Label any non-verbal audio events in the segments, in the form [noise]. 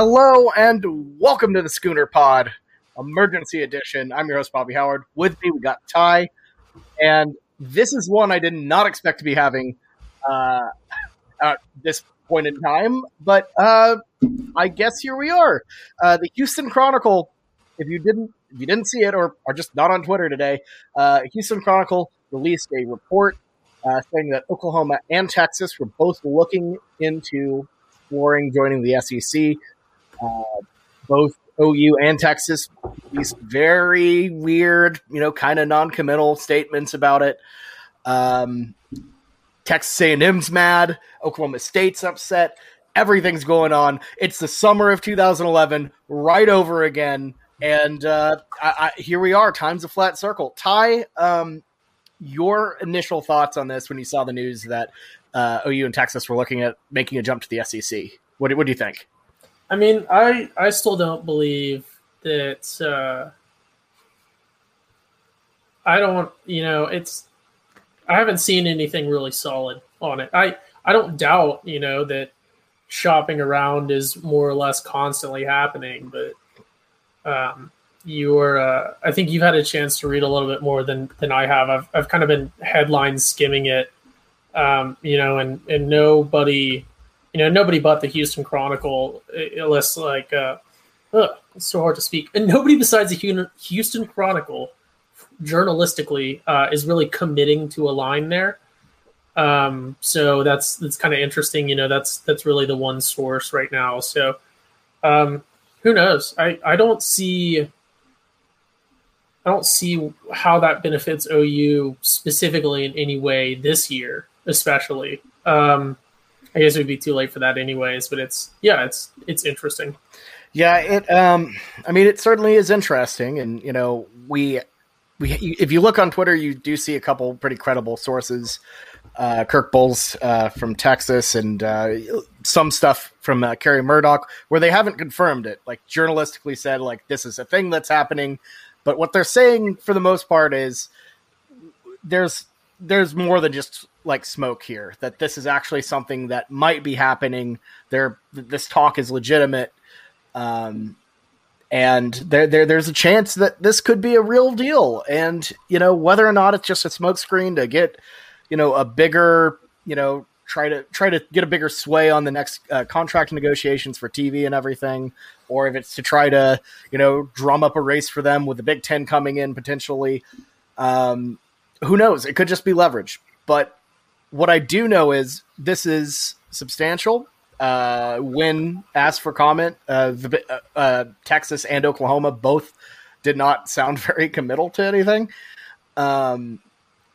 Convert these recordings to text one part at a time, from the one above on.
Hello and welcome to the Schooner Pod, emergency edition. I'm your host Bobby Howard. With me we got Ty, and this is one I did not expect to be having uh, at this point in time, but uh, I guess here we are. Uh, the Houston Chronicle. If you didn't, if you didn't see it or are just not on Twitter today, uh, Houston Chronicle released a report uh, saying that Oklahoma and Texas were both looking into exploring joining the SEC. Uh, both OU and Texas these very weird, you know, kind of non-committal statements about it. Um, Texas A&M's mad. Oklahoma State's upset. Everything's going on. It's the summer of 2011, right over again, and uh, I, I, here we are. Time's a flat circle. Ty, um, your initial thoughts on this when you saw the news that uh, OU and Texas were looking at making a jump to the SEC? What, what do you think? I mean, I I still don't believe that. Uh, I don't, you know, it's. I haven't seen anything really solid on it. I I don't doubt, you know, that shopping around is more or less constantly happening, but um, you're. Uh, I think you've had a chance to read a little bit more than than I have. I've I've kind of been headline skimming it, um, you know, and and nobody you know, nobody but the Houston Chronicle, unless like, uh, ugh, it's so hard to speak, and nobody besides the Houston Chronicle, journalistically, uh, is really committing to a line there. Um, so that's that's kind of interesting. You know, that's that's really the one source right now. So, um, who knows? I I don't see. I don't see how that benefits OU specifically in any way this year, especially. Um, I guess it would be too late for that anyways, but it's yeah, it's it's interesting. Yeah, it um I mean it certainly is interesting and you know, we we if you look on Twitter you do see a couple pretty credible sources uh, Kirk Bohls uh, from Texas and uh, some stuff from uh, Kerry Murdoch where they haven't confirmed it. Like journalistically said, like this is a thing that's happening, but what they're saying for the most part is there's there's more than just like smoke here that this is actually something that might be happening. There this talk is legitimate um, and there, there there's a chance that this could be a real deal. And you know whether or not it's just a smokescreen to get you know a bigger you know try to try to get a bigger sway on the next uh, contract negotiations for TV and everything or if it's to try to you know drum up a race for them with the Big 10 coming in potentially um, who knows? It could just be leverage. But what I do know is this is substantial. Uh, when asked for comment, uh, the, uh, uh Texas and Oklahoma both did not sound [laughs] very committal to anything. Um,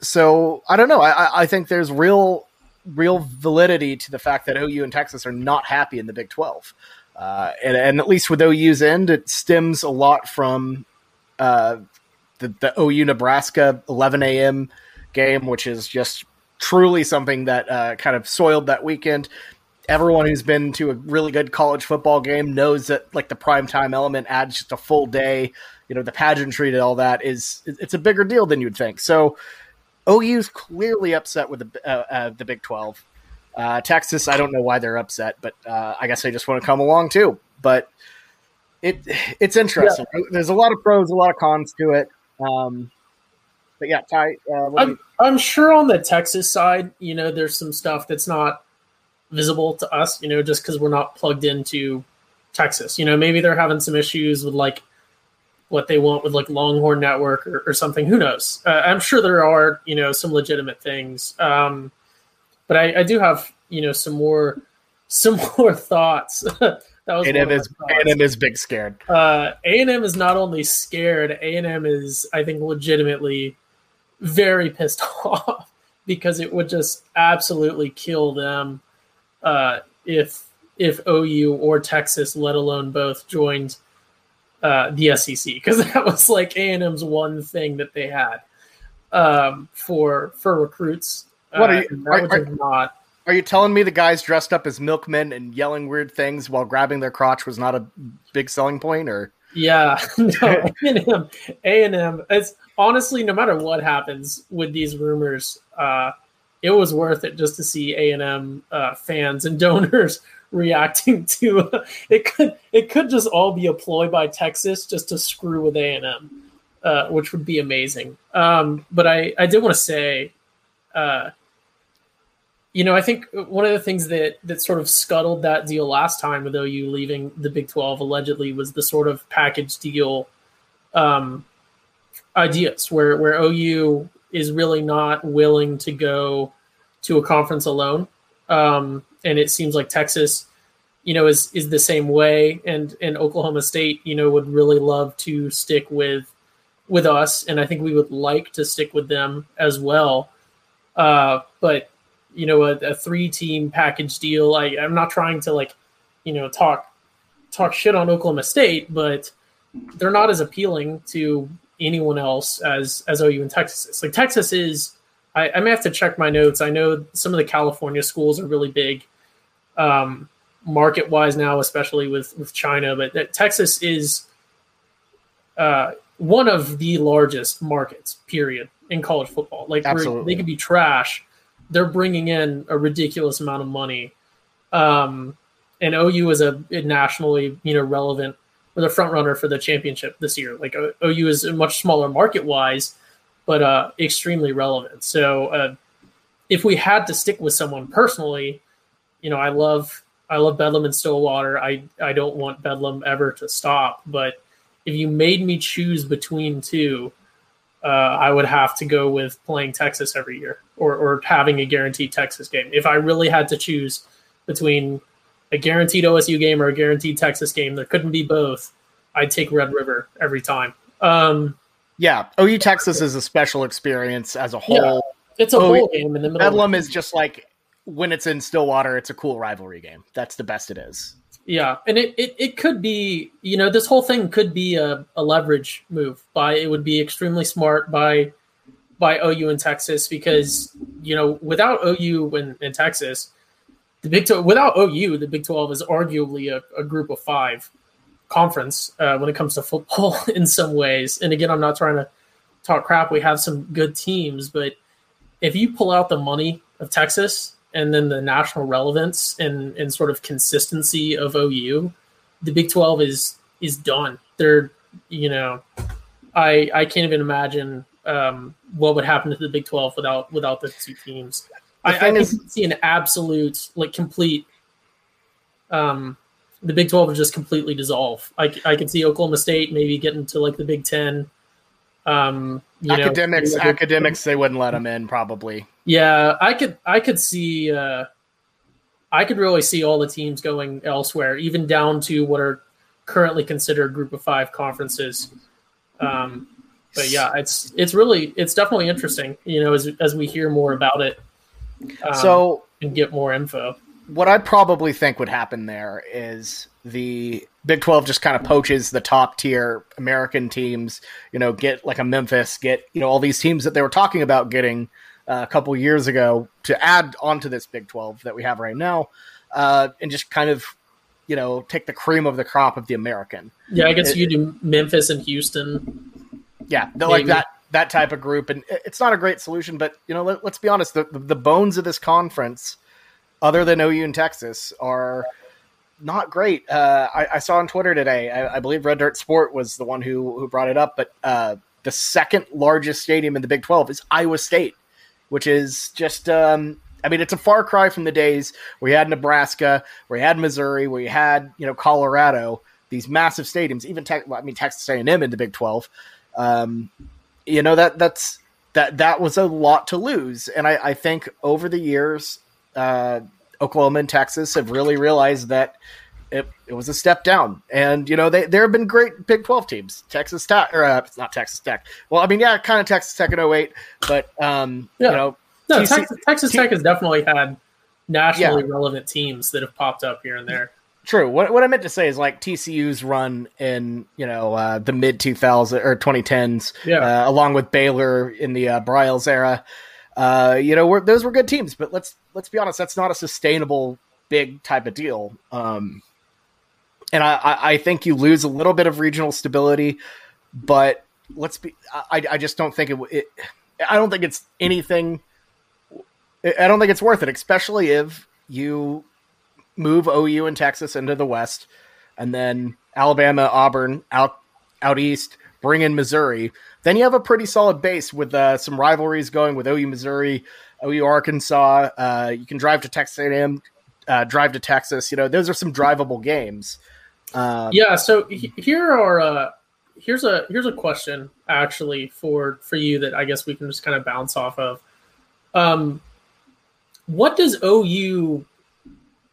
so I don't know. I, I think there's real, real validity to the fact that OU and Texas are not happy in the Big Twelve, uh, and, and, at least with OU's end, it stems a lot from uh, the, the OU Nebraska 11 a.m. game, which is just truly something that uh, kind of soiled that weekend. Everyone who's been to a really good college football game knows that like the prime time element adds just a full day. You know, the pageantry to all that is it's a bigger deal than you'd think. So OU's clearly upset with the uh, uh, the Big Twelve. Uh, Texas, I don't know why they're upset, but uh, I guess they just want to come along too. But it it's interesting. Yeah. There's a lot of pros, a lot of cons to it. Um, but yeah, Ty. Uh, I'm, you- I'm sure on the Texas side, you know, there's some stuff that's not visible to us, you know, just because we're not plugged into Texas. You know, maybe they're having some issues with like what they want with like Longhorn Network or, or something. Who knows? Uh, I'm sure there are, you know, some legitimate things. Um, but I, I do have, you know, some more, [laughs] some more thoughts [laughs] That was A&M is A&M is big scared. Uh, A&M is not only scared. A&M is, I think, legitimately very pissed [laughs] off because it would just absolutely kill them uh, if if OU or Texas, let alone both, joined uh, the SEC because [laughs] that was like A&M's one thing that they had um, for for recruits. What are you? Uh, are, are, not are you telling me the guys dressed up as milkmen and yelling weird things while grabbing their crotch was not a big selling point, or? Yeah, [laughs] no, [laughs] A&M, A&M. It's honestly, no matter what happens with these rumors, uh, it was worth it just to see A&M uh, fans and [laughs] donors reacting to it could it could just all be a ploy by Texas just to screw with A and M, uh, which would be amazing. Um, but I I did want to say, uh, you know, I think one of the things that that sort of scuttled that deal last time with OU leaving the Big Twelve allegedly was the sort of package deal um, ideas where where OU is really not willing to go to a conference alone. Um, and it seems like Texas, you know, is is the same way, and and Oklahoma State, you know, would really love to stick with with us, and I think we would like to stick with them as well. Uh, but you know, a, a three team package deal. I, I'm not trying to like, you know, talk talk shit on Oklahoma State, but they're not as appealing to anyone else as as OU and Texas is. Like Texas is. I, I may have to check my notes. I know some of the California schools are really big um, market wise now, especially with with China. But that Texas is uh, one of the largest markets, period, in college football. Like they could be trash. They're bringing in a ridiculous amount of money. Um, and OU is a, a nationally, you know, relevant or the front runner for the championship this year. Like OU is a much smaller market wise, but uh, extremely relevant. So uh, if we had to stick with someone personally, you know, I love I love Bedlam and Stillwater. I I don't want Bedlam ever to stop, but if you made me choose between two, uh, I would have to go with playing Texas every year or or having a guaranteed Texas game. If I really had to choose between a guaranteed OSU game or a guaranteed Texas game, there couldn't be both. I'd take Red River every time. Um, yeah, OU Texas is a special experience as a whole. Yeah, it's a whole game in the middle. Bedlam is just like when it's in Stillwater, it's a cool rivalry game. That's the best it is. Yeah, and it, it, it could be, you know, this whole thing could be a, a leverage move by it would be extremely smart by by OU in Texas because, you know, without OU in, in Texas, the Big 12 without OU, the Big 12 is arguably a, a group of five conference uh, when it comes to football [laughs] in some ways. And again, I'm not trying to talk crap. We have some good teams, but if you pull out the money of Texas and then the national relevance and, and sort of consistency of OU, the Big Twelve is is done. They're you know, I I can't even imagine um, what would happen to the Big Twelve without without the two teams. The I, I is, see an absolute like complete. Um, the Big Twelve would just completely dissolve. I I could see Oklahoma State maybe getting to like the Big Ten. Um, academics, know, academics, they wouldn't let them in probably. Yeah, I could I could see uh, I could really see all the teams going elsewhere, even down to what are currently considered Group of Five conferences. Um, but yeah, it's it's really it's definitely interesting, you know, as as we hear more about it. Um, so and get more info. What I probably think would happen there is the Big 12 just kind of poaches the top tier American teams, you know, get like a Memphis, get, you know, all these teams that they were talking about getting uh, a couple years ago to add onto this Big 12 that we have right now, uh, and just kind of you know take the cream of the crop of the American. Yeah, I guess it, you do Memphis and Houston. Yeah, they're like that that type of group, and it's not a great solution. But you know, let, us be honest, the, the bones of this conference, other than OU and Texas, are not great. Uh, I, I, saw on Twitter today. I, I, believe Red Dirt Sport was the one who who brought it up, but uh, the second largest stadium in the Big Twelve is Iowa State which is just um, I mean, it's a far cry from the days where you had Nebraska, where you had Missouri, where you had you know Colorado, these massive stadiums. Even tech, I mean Texas A and M in the Big Twelve. Um, you know that that's that that was a lot to lose, and I, I think over the years, uh, Oklahoma and Texas have really realized that it, it was a step down. And you know, they there have been great Big Twelve teams. Texas Tech, or uh, not Texas Tech. Well, I mean, yeah, kind of Texas Tech in 08, but um, yeah. you know, no, TC, Texas, Texas T- Tech has definitely had nationally yeah. relevant teams that have popped up here and there. True. What what I meant to say is like TCU's run in you know uh, the mid 2000s or 2010s, yeah, uh, along with Baylor in the uh, Briles era. Uh, you know, those were good teams, but let's let's be honest, that's not a sustainable big type of deal. Um, and I, I think you lose a little bit of regional stability, but let's be. I, I just don't think it, it. I don't think it's anything. I don't think it's worth it, especially if you move OU and Texas into the West, and then Alabama, Auburn out out east, bring in Missouri. Then you have a pretty solid base with uh, some rivalries going with OU, Missouri, OU, Arkansas. Uh, you can drive to Texas A&M, uh, drive to Texas. You know, those are some drivable games. Um, yeah. So here are uh, here's a here's a question actually for for you that I guess we can just kind of bounce off of. Um, what does OU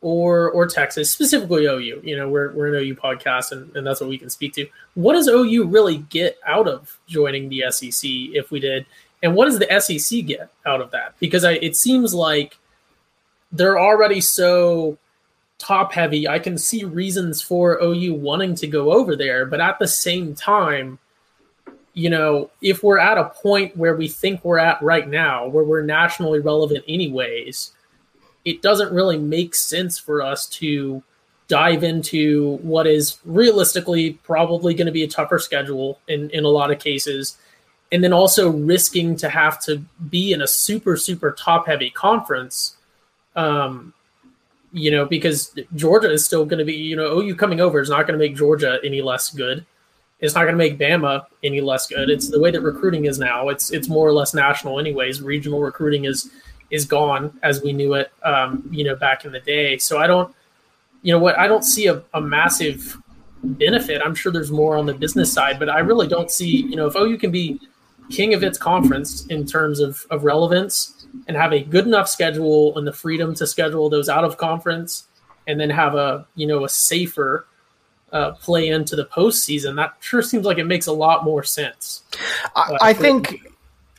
or or Texas, specifically OU, you know, we're we're an OU podcast and, and that's what we can speak to. What does OU really get out of joining the SEC if we did? And what does the SEC get out of that? Because I, it seems like they're already so top heavy. I can see reasons for OU wanting to go over there, but at the same time, you know, if we're at a point where we think we're at right now, where we're nationally relevant anyways, it doesn't really make sense for us to dive into what is realistically probably going to be a tougher schedule in, in a lot of cases. And then also risking to have to be in a super, super top heavy conference. Um, you know, because Georgia is still going to be, you know, OU coming over is not going to make Georgia any less good. It's not going to make Bama any less good. It's the way that recruiting is now. It's it's more or less national, anyways. Regional recruiting is is gone as we knew it, um, you know, back in the day. So I don't, you know, what I don't see a, a massive benefit. I'm sure there's more on the business side, but I really don't see, you know, if OU can be king of its conference in terms of, of relevance and have a good enough schedule and the freedom to schedule those out of conference and then have a, you know, a safer uh, play into the postseason, that sure seems like it makes a lot more sense. I, I think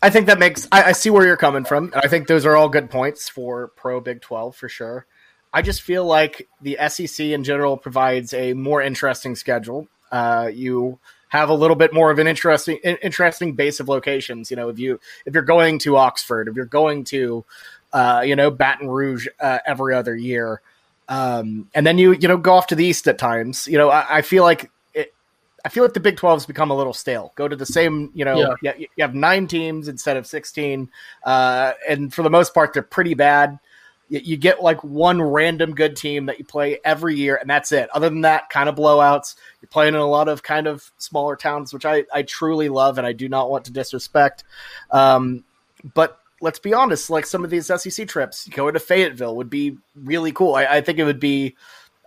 I think that makes I, I, see where you're coming from. I think those are all good points for pro Big Twelve for sure. I just feel like the SEC in general provides a more interesting schedule. Uh, you have a little bit more of an interesting interesting base of locations. You know, if you if you're going to Oxford, if you're going to uh, you know Baton Rouge uh, every other year, um, and then you you know go off to the east at times. You know, I, I feel like I feel like the Big 12's become a little stale. Go to the same, you know, yeah. you, you have nine teams instead of 16. Uh, and for the most part, they're pretty bad. You, you, get like one random good team that you play every year, and that's it. Other than that, kind of blowouts. You're playing in a lot of kind of smaller towns, which I, I truly love and I do not want to disrespect. Um, but let's be honest, like some of these SEC trips, going to Fayetteville would be really cool. I, I think it would be.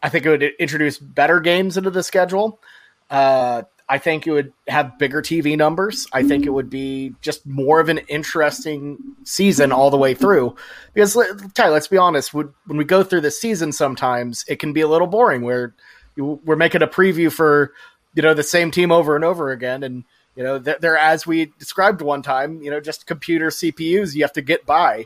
I think it would introduce better games into the schedule. Uh, I think it would have bigger TV numbers. I think it would be just more of an interesting season all the way through. Because, Ty, let's be honest, when we go through the season, sometimes it can be a little boring. Where we're making a preview for you know the same team over and over again, and you know they're, they're as we described one time, you know, just computer CPUs you have to get by.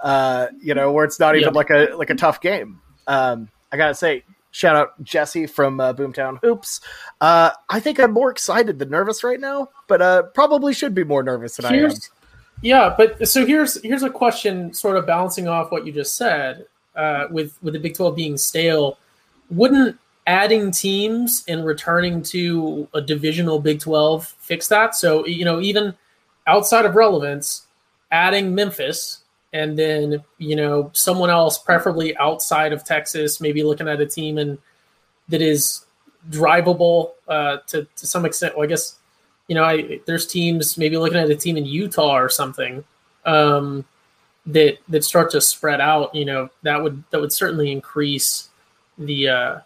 Uh, you know, where it's not even like a like a tough game. Um, I gotta say, Shout out Jesse from uh, Boomtown Hoops. Uh, I think I'm more excited than nervous right now, but uh, probably should be more nervous than here's, I am. Yeah, but so here's here's a question, sort of bouncing off what you just said. Uh, with with the Big Twelve being stale, wouldn't adding teams and returning to a divisional Big Twelve fix that? So you know, even outside of relevance, adding Memphis and then you know someone else, preferably outside of Texas, maybe looking at a team and that is drivable uh, to to some extent. Well, I guess you know I, there's teams maybe looking at a team in Utah or something um, that that start to spread out. You know that would that would certainly increase the uh,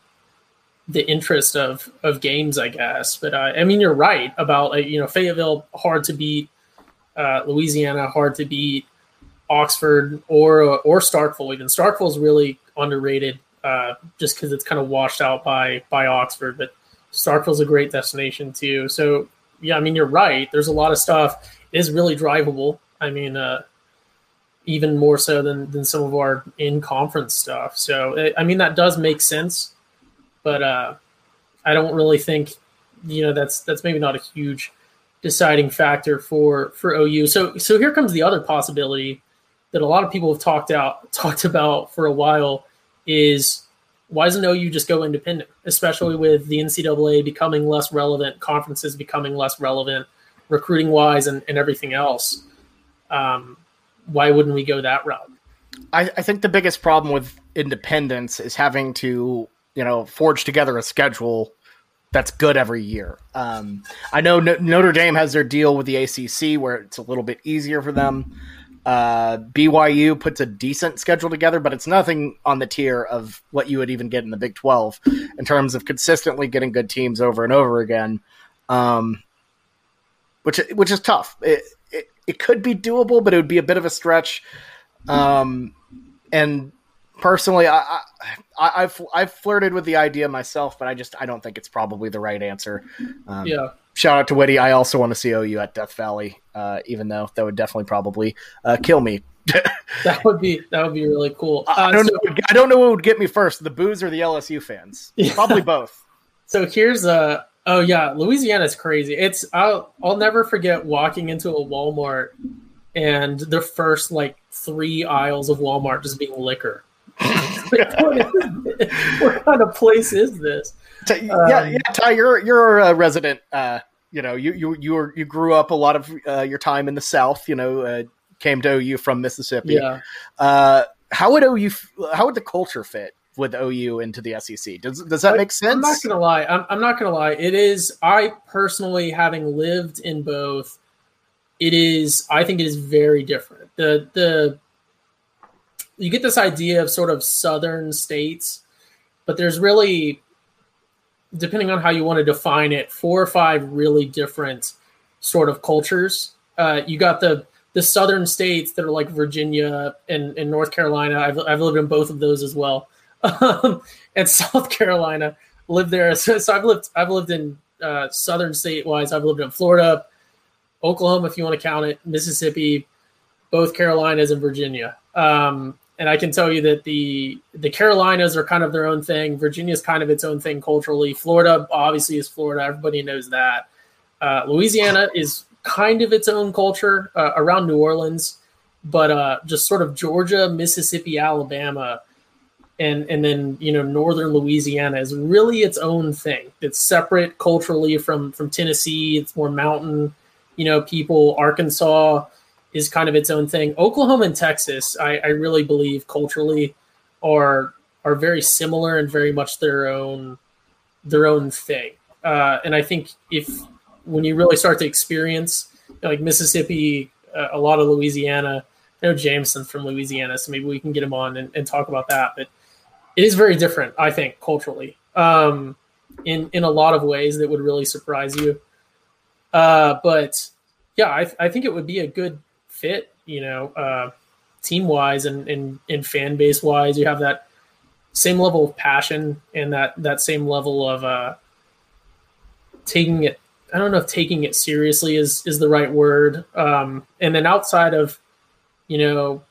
the interest of of games, I guess. But uh, I mean, you're right about you know Fayetteville hard to beat, uh, Louisiana hard to beat. Oxford or or Starkville. Even Starkville is really underrated, uh, just because it's kind of washed out by by Oxford. But Starkville's a great destination too. So yeah, I mean you're right. There's a lot of stuff. It is really drivable. I mean, uh, even more so than than some of our in conference stuff. So I mean that does make sense, but uh, I don't really think you know that's that's maybe not a huge deciding factor for for OU. So so here comes the other possibility that a lot of people have talked out [laughs] talked about for a while is why doesn't OU just go independent, especially with the NCAA becoming less relevant, conferences becoming less relevant, recruiting wise, and, and everything else. Um, why wouldn't we go that route? I, I think the biggest problem with independence is having to you know forge together a schedule that's good every year. Um, I know Notre Dame has their deal with the ACC where it's a little bit easier for them. Uh, BYU puts a decent schedule together, but it's nothing on the tier of what you would even get in the Big 12 in terms of consistently getting good teams over and over again, um, which which is tough. It, it, it could be doable, but it would be a bit of a stretch. Um, and personally, I, I have I've flirted with the idea myself, but I just I don't think it's probably the right answer. Um, yeah shout out to Witty. I also want to see OU at Death Valley, uh, even though that would definitely probably uh, kill me. [laughs] that would be that would be really cool. Uh, I don't so, know. I don't know what would get me first: the booze or the LSU fans. Yeah. Probably both. [laughs] So here's a. Oh yeah, Louisiana's crazy. It's I'll I'll never forget walking into a Walmart and the first like three aisles of Walmart just being liquor. [laughs] what kind of place is this? yeah, um, yeah, Ty, you're you're a resident. Uh, you know, you you you were, you grew up a lot of uh, your time in the South. You know, uh, came to OU from Mississippi. Yeah. Uh, how would OU? How would the culture fit with OU into the SEC? Does does that make sense? I'm not gonna lie. I'm, I'm not gonna lie. It is. I personally, having lived in both, it is. I think it is very different. The the you get this idea of sort of southern states, but there's really depending on how you want to define it, four or five really different sort of cultures. Uh, you got the the southern states that are like Virginia and, and North Carolina. I've, I've lived in both of those as well. [laughs] Um, and South Carolina lived there. So, so, I've lived I've lived in uh, southern state wise. I've lived in Florida, Oklahoma, if you want to count it, Mississippi, both Carolinas and Virginia. Um, and I can tell you that the the Carolinas are kind of their own thing. Virginia is kind of its own thing culturally. Florida obviously is Florida. Everybody knows that. Uh, Louisiana is kind of its own culture uh, around New Orleans, but uh, just sort of Georgia, Mississippi, Alabama, and and then you know northern Louisiana is really its own thing. It's separate culturally from from Tennessee. It's more mountain, you know, people. Arkansas is kind of its own thing. Oklahoma and Texas, I, I really believe culturally are are very similar and very much their own their own thing. Uh, and I think if when you really start to experience you know, like Mississippi, uh, a lot of Louisiana, I know Jameson from Louisiana, so maybe we can get him on and, and talk about that. But it is very different, I think, culturally, um, in in a lot of ways that would really surprise you. Uh, but yeah, I, I think it would be a good fit, you know, uh, team wise and, and, and fan base wise. You have that same level of passion and that, that same level of uh, taking it. I don't know if taking it seriously is, is the right word. Um, and then outside of, you know,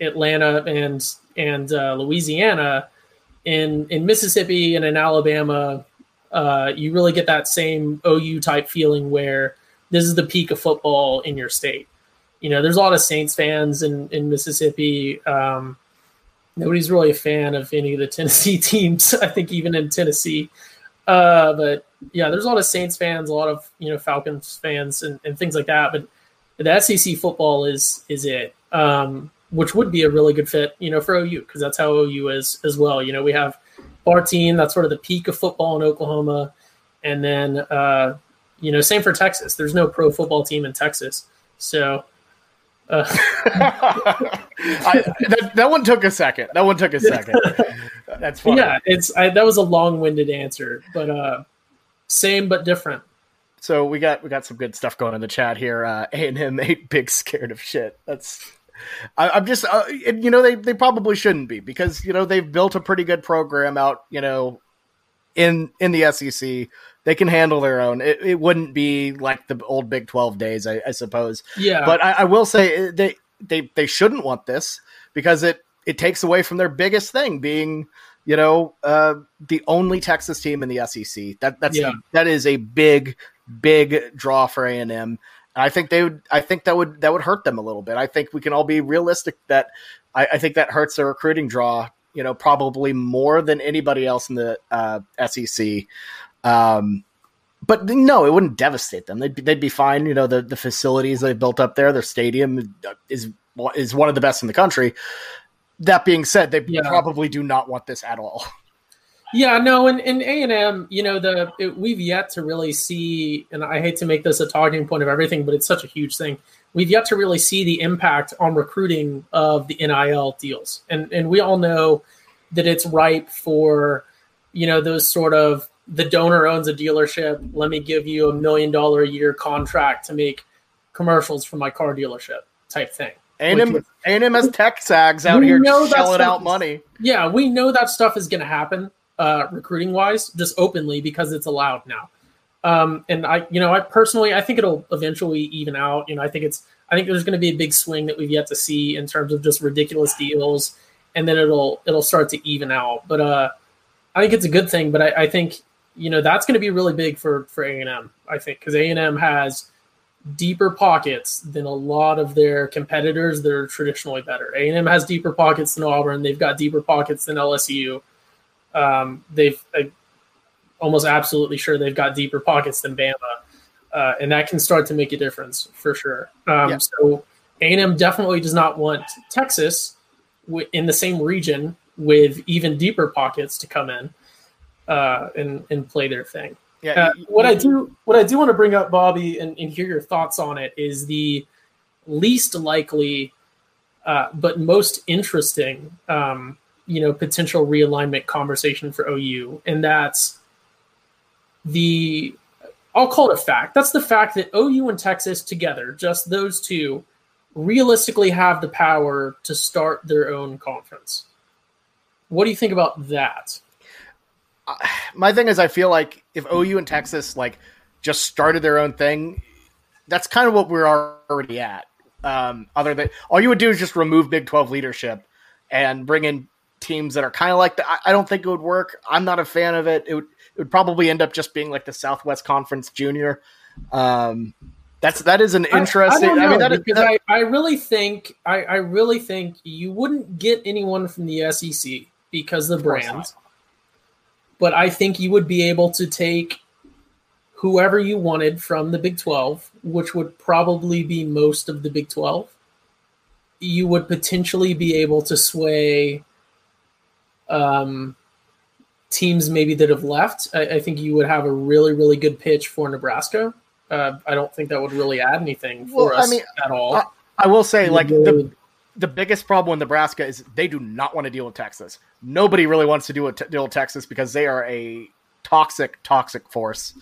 Atlanta and and uh, Louisiana, in in Mississippi and in Alabama, uh, you really get that same OU type feeling where this is the peak of football in your state you know, there's a lot of Saints fans in in Mississippi. Um, nobody's really a fan of any of the [laughs] Tennessee teams. I think even in Tennessee, uh, but yeah, there's a lot of Saints fans, a lot of you know Falcons fans, and, and things like that. But the SEC football is is it, um, which would be a really good fit, you know, for OU because that's how OU is as well. You know, we have our team that's sort of the peak of football in Oklahoma, and then uh, you know, same for Texas. There's no pro football team in Texas, so uh. [laughs] I, that, that one took a second. That one took a second. That's funny. Yeah, it's I, that was a long-winded answer, but uh, same but different. So we got we got some good stuff going in the chat here. Uh, A and M ain't big scared of shit. That's I, am just uh, you know they they probably shouldn't be because you know they've built a pretty good program out you know in in the SEC they can handle their own. It, it wouldn't be like the old Big Twelve days, I, I suppose. Yeah. But I, I, will say uh, they they they shouldn't want this because it it takes away from their biggest thing being you know uh, the only Texas team in the SEC. That that's yeah. that is a big big draw for A and M. I think they would. I think that would that would hurt them a little bit. I think we can all be realistic that I, I think that hurts their recruiting draw. You know, probably more than anybody else in the uh, SEC. Um, but no, it wouldn't devastate them. They'd be, they'd be fine. You know, the, the facilities they've built up there, their stadium is is one of the best in the country. That being said, they Yeah. probably do not want this at all. Yeah, no, and and A and M, you know, the it, we've yet to really see, and I hate to make this a talking point of everything, but it's such a huge thing. We've yet to really see the impact on recruiting of the NIL deals, and and we all know that it's ripe for, you know, those sort of the donor owns a dealership. Let me give you a million dollar a year contract to make commercials for my car dealership type thing. A&M, A&M has tech sags out here stuff out money. Yeah, we know that stuff is going to happen, uh, recruiting wise, just openly because it's allowed now. Um, and I, you know, I personally, I think it'll eventually even out. You know, I think it's, I think there's going to be a big swing that we've yet to see in terms of just ridiculous deals, and then it'll it'll start to even out. But uh, I think it's a good thing. But I, I think you know that's going to be really big for for A and M. I think because A and M has deeper pockets than a lot of their competitors that are traditionally better. A and M has deeper pockets than Auburn. They've got deeper pockets than LSU. Um, they've I, almost absolutely sure they've got deeper pockets than Bama, uh, and that can start to make a difference for sure. Um, Yeah. So A and M definitely does not want Texas wi- in the same region with even deeper pockets to come in uh, and and play their thing. Yeah, Uh, what I do, what I do want to bring up, Bobby, and, and hear your thoughts on it is the least likely, uh, but most interesting, um, you know, potential realignment conversation for OU, and that's the. I'll call it a fact. That's the fact that OU and Texas together, just those two, realistically have the power to start their own conference. What do you think about that? my thing is, I feel like if OU and Texas like just started their own thing, that's kind of what we're already at. Um, other than all you would do is just remove Big Twelve leadership and bring in teams that are kind of like that. I, I don't think it would work. I'm not a fan of it. It would, it would probably end up just being like the Southwest Conference Junior. Um, that's that is an interesting. I, I, know, mean, that is because that- I, I really think I, I really think you wouldn't get anyone from the SEC because of the course brand. But I think you would be able to take whoever you wanted from the Big 12, which would probably be most of the Big 12. You would potentially be able to sway um, teams maybe that have left. I, I think you would have a really, really good pitch for Nebraska. Uh, I don't think that would really add anything for Well, I us mean, at all. I- I will say, like the the biggest problem in Nebraska is they do not want to deal with Texas. Nobody really wants to deal with, deal with Texas because they are a toxic, toxic force.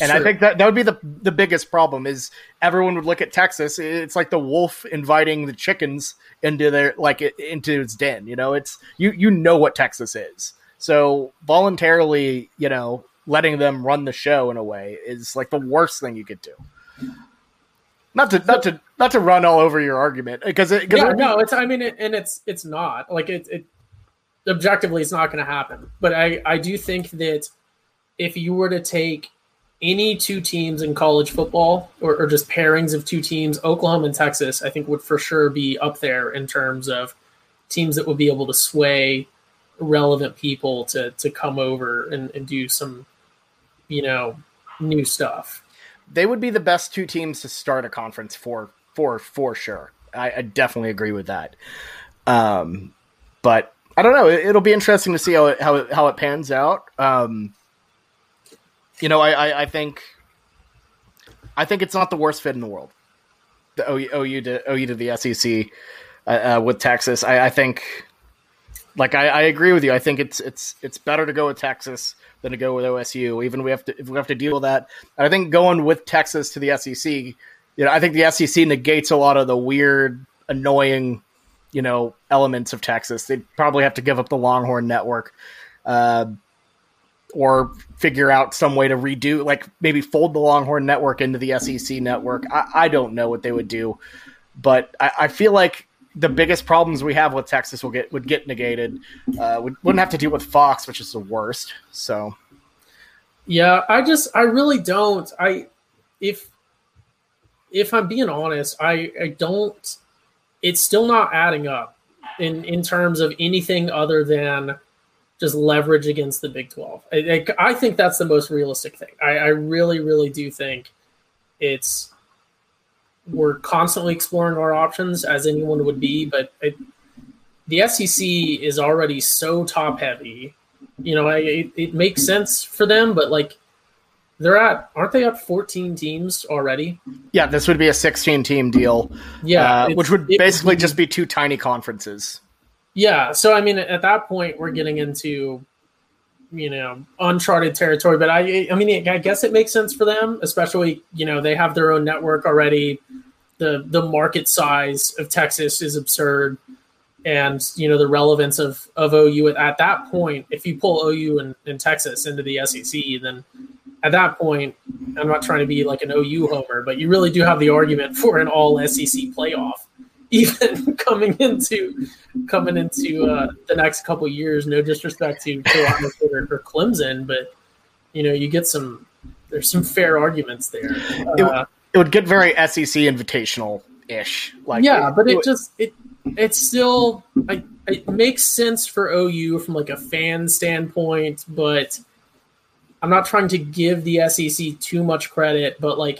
And I think that that would be the the biggest problem is everyone would look at Texas. It's like the wolf inviting the chickens into their like into its den. You know, it's you you know what Texas is. So voluntarily, you know, letting them run the show in a way is like the worst thing you could do. Not to not to not to run all over your argument because it, 'cause yeah, it- no, it's. I mean, it, and it's it's not like it. it objectively, it's not going to happen. But I I do think that if you were to take any two teams in college football or, or just pairings of two teams, Oklahoma and Texas, I think would for sure be up there in terms of teams that would be able to sway relevant people to to come over and, and do some, you know, new stuff. they would be the best two teams to start a conference for for for sure. I, I definitely agree with that. Um, but I don't know. It, it'll be interesting to see how it how it, how it pans out. Um, you know, I, I I think I think it's not the worst fit in the world. The OU, OU to OU to the SEC uh, uh, with Texas. I, I think, like I, I agree with you. I think it's it's it's better to go with Texas than to go with OSU. Even we have to if we have to deal with that. And I think going with Texas to the SEC, you know, I think the SEC negates a lot of the weird, annoying, you know, elements of Texas. They'd probably have to give up the Longhorn Network. Uh, or figure out some way to redo, like maybe fold the Longhorn Network into the SEC network. I, I don't know what they would do, but I, I feel like the biggest problems we have with Texas will get would get negated. Uh, we wouldn't have to deal with Fox, which is the worst. So Yeah, I just I really don't. I if if I'm being honest, I I don't it's still not adding up in in terms of anything other than just leverage against the Big 12. I, I, I think that's the most realistic thing. I, I really really do think it's we're constantly exploring our options as anyone would be, but it, the SEC is already so top heavy. You know, it, it makes sense for them, but like they're at aren't they at 14 teams already? Yeah, this would be a 16 team deal. Yeah, uh, which would basically just be two tiny conferences. Yeah, so I mean, at that point, we're getting into you know uncharted territory. But I, I mean, I guess it makes sense for them, especially you know they have their own network already. The the market size of Texas is absurd, and you know the relevance of of OU at, at that point. If you pull OU and, and Texas into the SEC, then at that point, I'm not trying to be like an OU homer, but you really do have the argument for an all SEC playoff even [laughs] coming into coming into uh, the next couple years. No disrespect to Carolina or, or Clemson, but you know you get some. There's some fair arguments there. Uh, it, it, would get very SEC invitational ish. Like yeah, it, but it, it just it it's still I, it makes sense for OU from like a fan standpoint, but I'm not trying to give the SEC too much credit, but like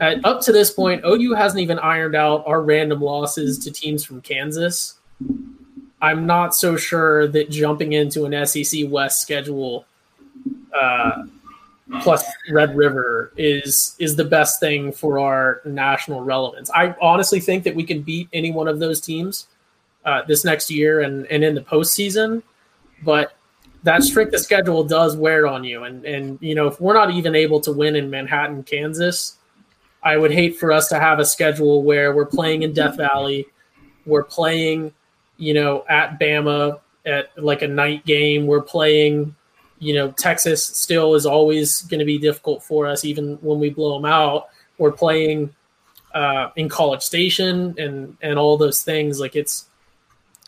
at, up to this point, OU hasn't even ironed out our random losses to teams from Kansas. I'm not so sure that jumping into an SEC West schedule uh, plus Red River is is the best thing for our national relevance. I honestly think that we can beat any one of those teams uh, this next year and, and in the postseason, but that strict schedule does wear on you. And and you know if we're not even able to win in Manhattan, Kansas, I would hate for us to have a schedule where we're playing in Death Valley, we're playing, you know, at Bama at like a night game, we're playing, you know, Texas still is always going to be difficult for us, even when we blow them out. We're playing uh, in College Station and and all those things. Like it's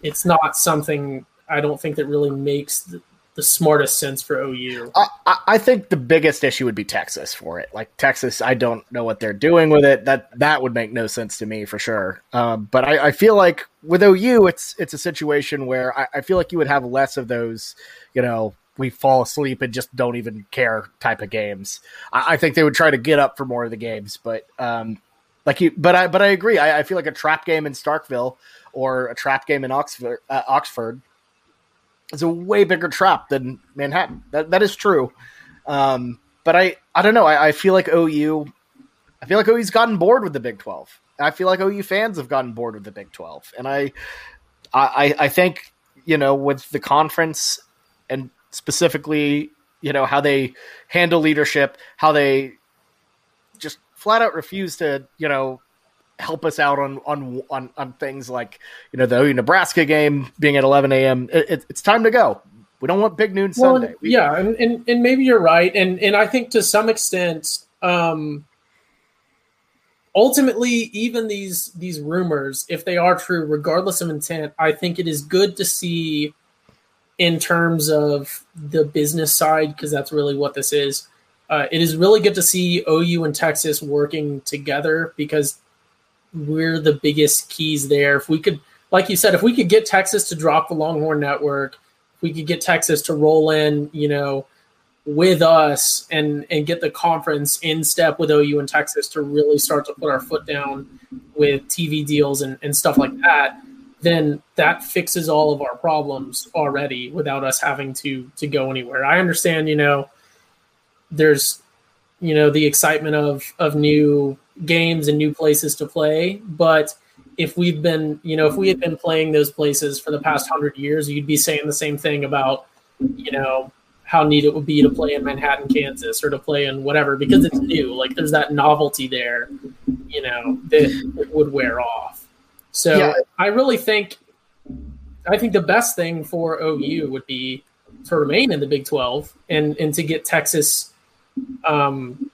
it's not something I don't think that really makes the, the smartest sense for OU. I, I, think the biggest issue would be Texas for it. Like Texas, I don't know what they're doing with it. That that would make no sense to me for sure. Um, but I, I, feel like with OU, it's it's a situation where I, I, feel like you would have less of those, you know, we fall asleep and just don't even care type of games. I, think they would try to get up for more of the games, but um, like you, but I but I agree. I, feel like a trap game in Starkville or a trap game in Oxford, uh, Oxford is a way bigger trap than Manhattan. That that is true. Um, but I I don't know. I, I feel like OU. I feel like OU's gotten bored with the Big Twelve. I feel like OU fans have gotten bored with the Big Twelve, and I I I think you know with the conference and specifically you know how they handle leadership, how they just flat out refuse to you know help us out on on on, on things like you know the Nebraska game being at 11 a.m. It, it, it's time to go. We don't want big noon well, Sunday. We, yeah, and, and, and maybe you're right, and and I think to some extent, um, ultimately, even these these rumors, if they are true, regardless of intent, I think it is good to see in terms of the business side because that's really what this is. Uh, it is really good to see OU and Texas working together because we're the biggest keys there. If we could, like you said, if we could get Texas to drop the Longhorn Network, if we could get Texas to roll in, you know, with us and and get the conference in step with OU and Texas to really start to put our foot down with TV deals and, and stuff like that, then that fixes all of our problems already without us having to to go anywhere. I understand, you know, there's you know the excitement of of new games and new places to play. But if we've been, you know, if we had been playing those places for the past hundred years, you'd be saying the same thing about, you know, how neat it would be to play in Manhattan, Kansas, or to play in whatever because it's new. Like there's that novelty there, you know, that would wear off. So yeah. I really think, I think the best thing for OU would be to remain in the Big Twelve and and to get Texas um,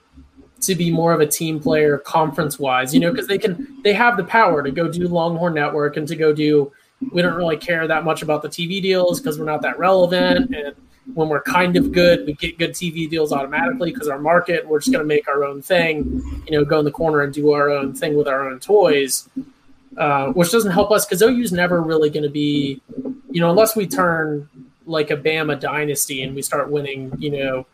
to be more of a team player conference wise, you know, because they can they have the power to go do Longhorn Network and to go do. We don't really care that much about the TV deals because we're not that relevant, and when we're kind of good, we get good TV deals automatically because our market. We're just going to make our own thing, you know, go in the corner and do our own thing with our own toys, uh, which doesn't help us because OU's never really going to be, you know, unless we turn like a Bama dynasty and we start winning, you know,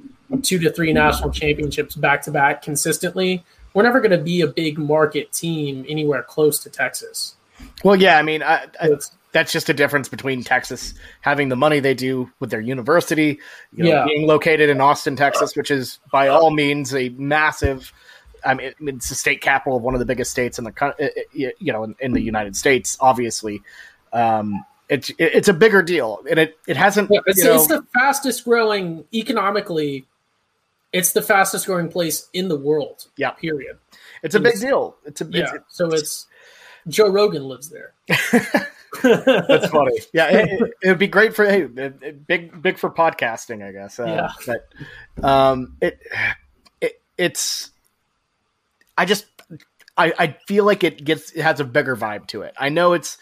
two to three national championships back to back consistently, we're never going to be a big market team anywhere close to Texas. Well, yeah, I mean, I, I, that's just a difference between Texas having the money they do with their university, you know, Yeah. being located in Austin, Texas, which is by all means a massive. I mean, it's the state capital of one of the biggest states in the you know in, in the United States. Obviously, um, it's it's a bigger deal, and it it hasn't. Yeah, it's, you know, it's the fastest growing economically. It's the fastest growing place in the world. Yeah. Period. it's a big deal. It's a Yeah. it's, so it's Joe Rogan lives there. [laughs] That's funny. Yeah, it, it, would be great for hey, it- it- big big for podcasting, I guess. Uh, Yeah. But um, it it it's I just I I feel like it gets it has a bigger vibe to it. I know it's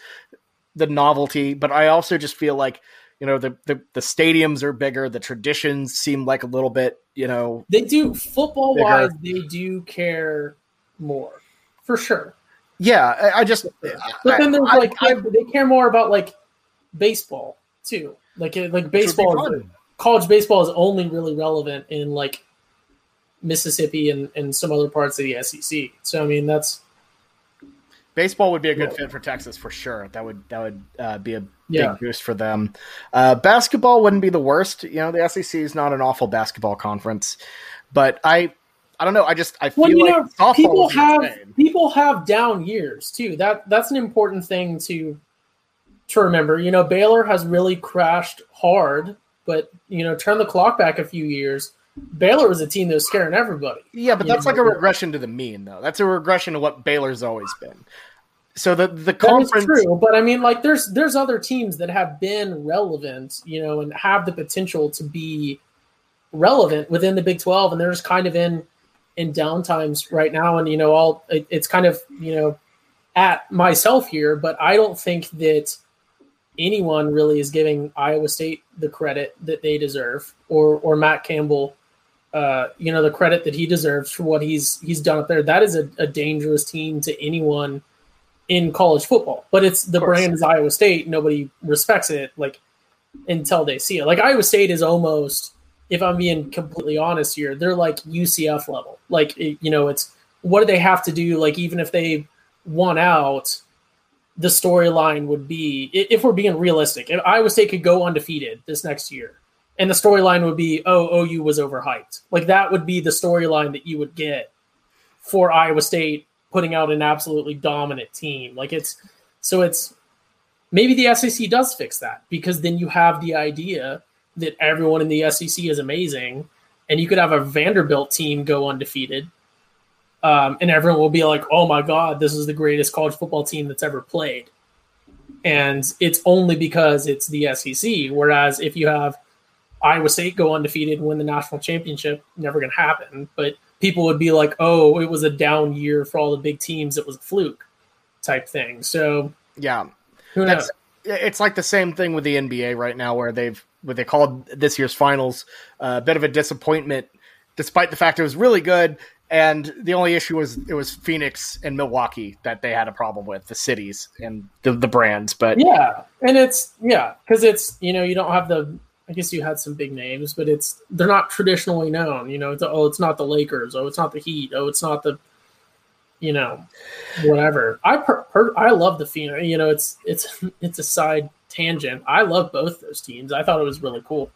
the novelty, but I also just feel like you know the the, the stadiums are bigger. The traditions seem like a little bit you know They do football Bigger. wise. They do care more, for sure. yeah. I, I just But then there's I- like I- they care more about like baseball too. Like like be baseball, college baseball is only really relevant in like Mississippi and, and some other parts of the SEC. So I mean that's Baseball would be a good Yeah. fit for Texas for sure. That would that would uh, be a Yeah. big boost for them. Uh, basketball wouldn't be the worst. You know, the SEC is not an awful basketball conference, but I I don't know. I just I feel well, you like know, people have insane. people have down years too. That that's an important thing to to remember. You know, Baylor has really crashed hard, but you know, turn the clock back a few years. Baylor was a team that was scaring everybody. Yeah, but that's like a regression to the mean, though. That's a regression to what Baylor's always been. So the the conference, true, but I mean, like, there's there's other teams that have been relevant, you know, and have the potential to be relevant within the Big Twelve, and they're just kind of in in downtimes right now, and you know, all it, it's kind of you know at myself here, but I don't think that anyone really is giving Iowa State the credit that they deserve, or or Matt Campbell. Uh, you know the credit that he deserves for what he's he's done up there. That is a, a dangerous team to anyone in college football, but it's the brand is Iowa State. Nobody respects it like until they see it. Like Iowa State is almost, if I'm being completely honest here, they're like UCF level. Like you know, it's what do they have to do? Like even if they won out, the storyline would be if we're being realistic. If Iowa State could go undefeated this next year, and the storyline would be, oh, OU was overhyped. Like that would be the storyline that you would get for Iowa State putting out an absolutely dominant team. Like it's so it's maybe the SEC does fix that because then you have the idea that everyone in the SEC is amazing, and you could have a Vanderbilt team go undefeated, um, and everyone will be like, "Oh my god, this is the greatest college football team that's ever played," and it's only because it's the SEC. Whereas if you have Iowa State go undefeated win the national championship, never going to happen. But people would be like, "Oh, it was a down year for all the big teams. It was a fluke." Type thing. So yeah, who knows? that's it's like the same thing with the NBA right now, where they've what they called this year's finals uh, a bit of a disappointment, despite the fact it was really good. And the only issue was it was Phoenix and Milwaukee that they had a problem with the cities and the, the brands. But Yeah, and it's yeah because it's you know you don't have the I guess you had some big names, but it's they're not traditionally known. You know, it's oh it's not the Lakers, oh it's not the Heat, oh it's not the you know whatever. I per, per, I love the Phoenix. You know, it's it's [laughs] it's a side tangent. I love both those teams. I thought it was really cool.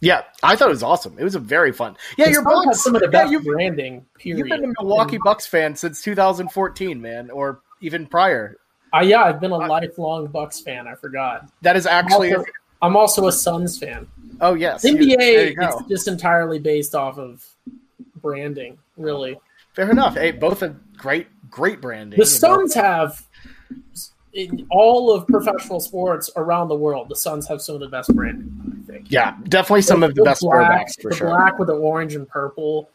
yeah, I thought it was awesome. It was a very fun. Yeah, your Bucks. some of the yeah, best you've, branding. Period. you've been a Milwaukee And Bucks fan since 2014, man, or even prior. I, yeah, I've been a lifelong Bucks fan. I forgot. That is actually. Also- I'm also a Suns fan. Oh yes, NBA you, it's just entirely based off of branding, really. Fair enough. Hey, both a great, great branding. The know. Suns have, in all of professional sports around the world, the Suns have some of the best branding. I think. Yeah, definitely some of the best black, for the sure. black with the orange and purple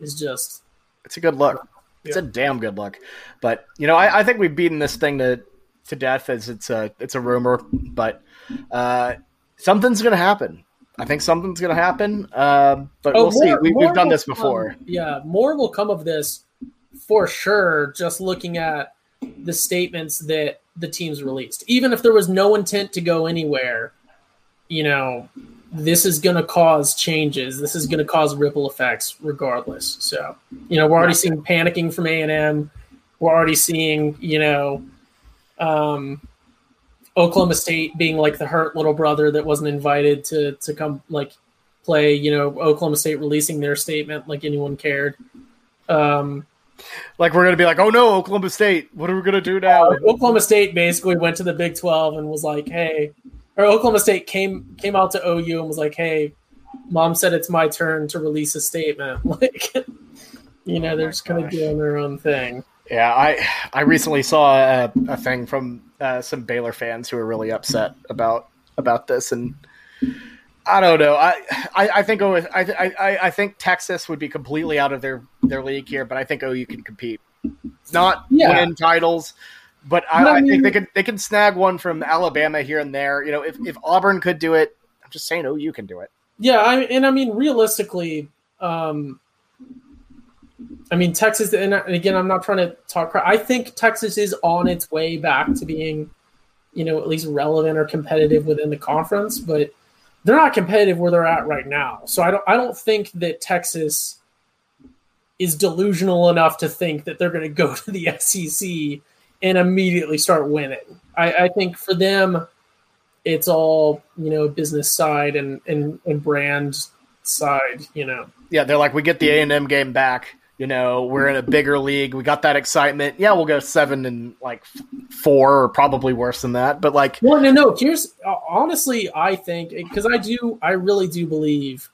is just It's a good look. It's a damn good look. But you know, I, I think we've beaten this thing to to death as it's a it's a rumor, but uh, something's gonna happen. I think something's gonna happen. Um, but Oh, we'll see. more- We, more we've done this before. come- yeah, more will come of this for sure. Just looking at the statements that the teams released, even if there was no intent to go anywhere, you know, this is going to cause changes. This is going to cause ripple effects, regardless. So, you know, we're already seeing panicking from A and M. We're already seeing, you know, um, Oklahoma State being like the hurt little brother that wasn't invited to to come like play. You know, Oklahoma State releasing their statement like anyone cared. Um, like we're gonna be like, oh no, Oklahoma State, what are we gonna do now? Uh, Oklahoma State basically went to the Big Twelve and was like, hey, or Oklahoma State came came out to OU and was like, hey, mom said it's my turn to release a statement. [laughs] Like, you know, they're just kind of doing their own thing. Yeah, I I recently saw a, a thing from uh, some Baylor fans who were really upset about about this, and I don't know. I I, I think I, I I think Texas would be completely out of their their league here, but I think OU can compete. Not yeah. win titles, but I, I, mean, I, think they can they can snag one from Alabama here and there. You know, if if Auburn could do it, I'm just saying OU can do it. Yeah, I, and I mean realistically, um, I mean Texas, and again, I'm not trying to talk. I think Texas is on its way back to being, you know, at least relevant or competitive within the conference, but they're not competitive where they're at right now. So I don't I don't think that Texas is delusional enough to think that they're going to go [laughs] to the SEC and immediately start winning. I, I think for them, it's all you know business side and and, and brand side. You know. Yeah, they're like we get the A and M game back you know, we're in a bigger league. We got that excitement. Yeah, we'll go seven and like four, or probably worse than that. But like, well, no, no. Here's honestly, I think because I do, I really do believe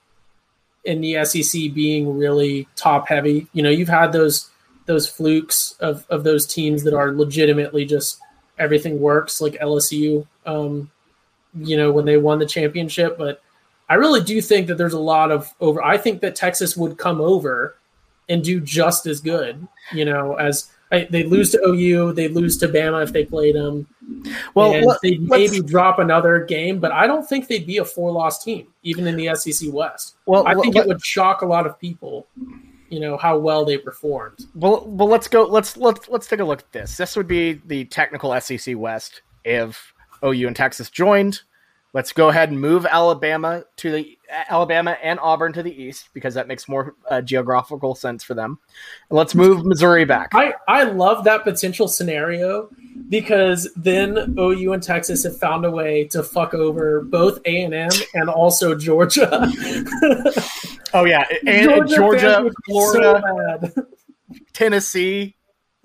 in the SEC being really top heavy. You know, you've had those those flukes of of those teams that are legitimately just everything works, like LSU. Um, you know, when they won the championship, but I really do think that there's a lot of over. I think that Texas would come over and do just as good. You know, as I, they lose to OU, they lose to Bama if they played them. Well, they maybe drop another game, but I don't think they'd be a four-loss team, even in the SEC West. Well, I think let, it would shock a lot of people. You know how well they performed. Well, well, let's go. Let's let's let's take a look at this. This would be the technical SEC West if OU and Texas joined. Let's go ahead and move Alabama to the Alabama and Auburn to the east because that makes more uh, geographical sense for them. And let's move Missouri back. I, I love that potential scenario because then OU and Texas have found a way to fuck over both A and M and also Georgia. [laughs] oh yeah, and Georgia, Georgia Florida, so Tennessee.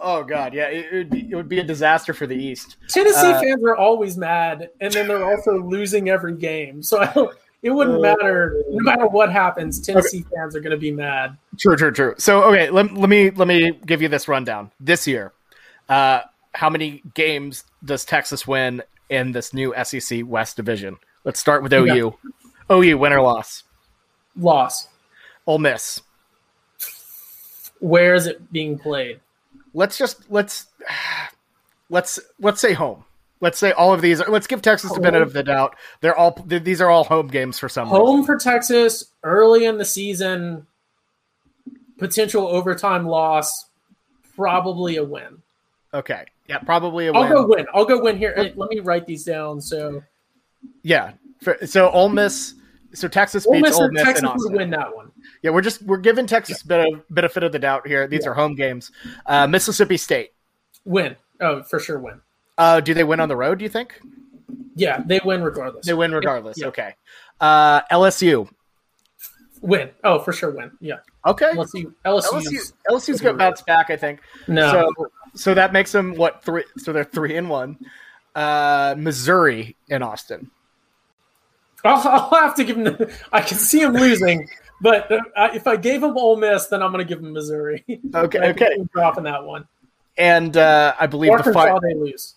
Oh god, yeah, it, would be it would be a disaster for the East. Tennessee uh, fans are always mad, and then they're also losing every game. So [laughs] it wouldn't uh, matter no matter what happens. Tennessee okay. fans are going to be mad. True, true, true. So okay, let, let me let me give you this rundown. This year, uh, how many games does Texas win in this new SEC West division? Let's start with OU. Yeah. OU win or loss? Loss. Ole Miss. Where is it being played? Let's just let's [sighs] let's let's say home. Let's say all of these. Let's give Texas the benefit of the doubt. They're all these are all home games for some. Home reason. for Texas early in the season. Potential overtime loss. Probably a win. Okay. Yeah, probably a I'll win. I'll go win. I'll go win here. Let me write these down. So. Yeah. So Ole Miss. So Texas Ole beats Ole Miss Texas would win that one. Yeah, we're just we're giving Texas yeah. bit of benefit of the doubt here. These yeah. are home games. Uh, Mississippi State win. Oh, for sure win. Uh, do they win on the road? Do you think? Yeah, they win regardless. They win regardless. Yeah. Okay. Uh, LSU win. Oh, for sure win. Yeah. Okay. LSU. LSU's, LSU, LSU's going to bounce back. I think. No. So, so that makes them what three? So they're three and one. Uh, Missouri and Austin. [laughs] I'll, I'll have to give them. The, I can see him losing, but uh, if I gave him Ole Miss, then I'm going to give him Missouri. [laughs] Okay, okay, dropping that one. And uh, I believe Arkansas the fight, they lose.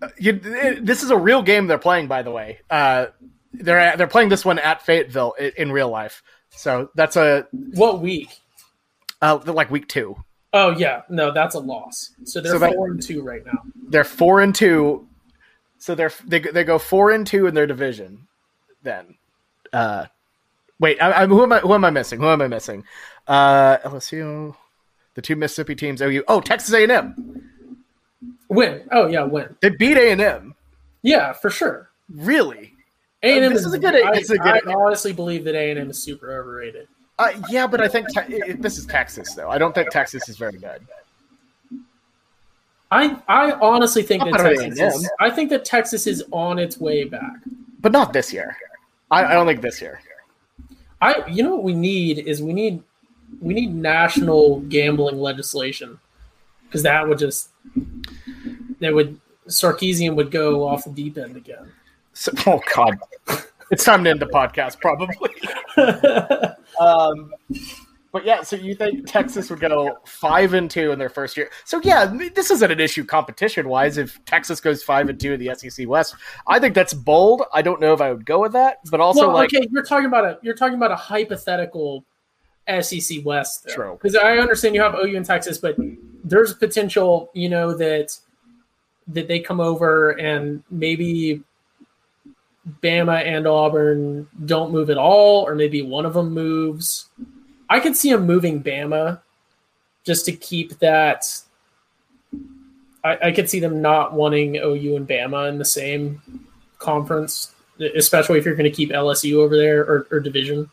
Uh, you, this is a real game they're playing, by the way. Uh, they're they're playing this one at Fayetteville in, in real life. So that's a what week? Uh, like week two. Oh yeah, no, that's a loss. So they're so that, four and two right now. They're four and two. So they're they they go four and two in their division. Then, uh, Wait, I, I, who am I? Who am I missing? Who am I missing? Uh, LSU, the two Mississippi teams. OU. Oh, Texas A and M. Win. Oh yeah, win. They beat A and M. Yeah, for sure. Really? A and M is a good- I, it's a good- I honestly believe that A and M is super overrated. Uh, yeah, but I think te- this is Texas, though. I don't think Texas is very good. I I honestly think that Texas. Is. I think that Texas is on its way back. But not this year. I, I don't think this year. I you know what we need is we need we need national gambling legislation because that would just that would Sarkisian would go off the deep end again. So, oh God, it's time to end the podcast, probably. [laughs] Um, but yeah, so you think Texas would go five and two in their first year? So yeah, this isn't an issue competition wise. If Texas goes five and two in the SEC West, I think that's bold. I don't know if I would go with that, but also well, like okay, you're talking about a you're talking about a hypothetical SEC West. True. Because I understand you have OU in Texas, but there's potential, you know, that that they come over and maybe Bama and Auburn don't move at all, or maybe one of them moves. I could see them moving Bama just to keep that. I, I could see them not wanting OU and Bama in the same conference, especially if you're going to keep LSU over there or, or division.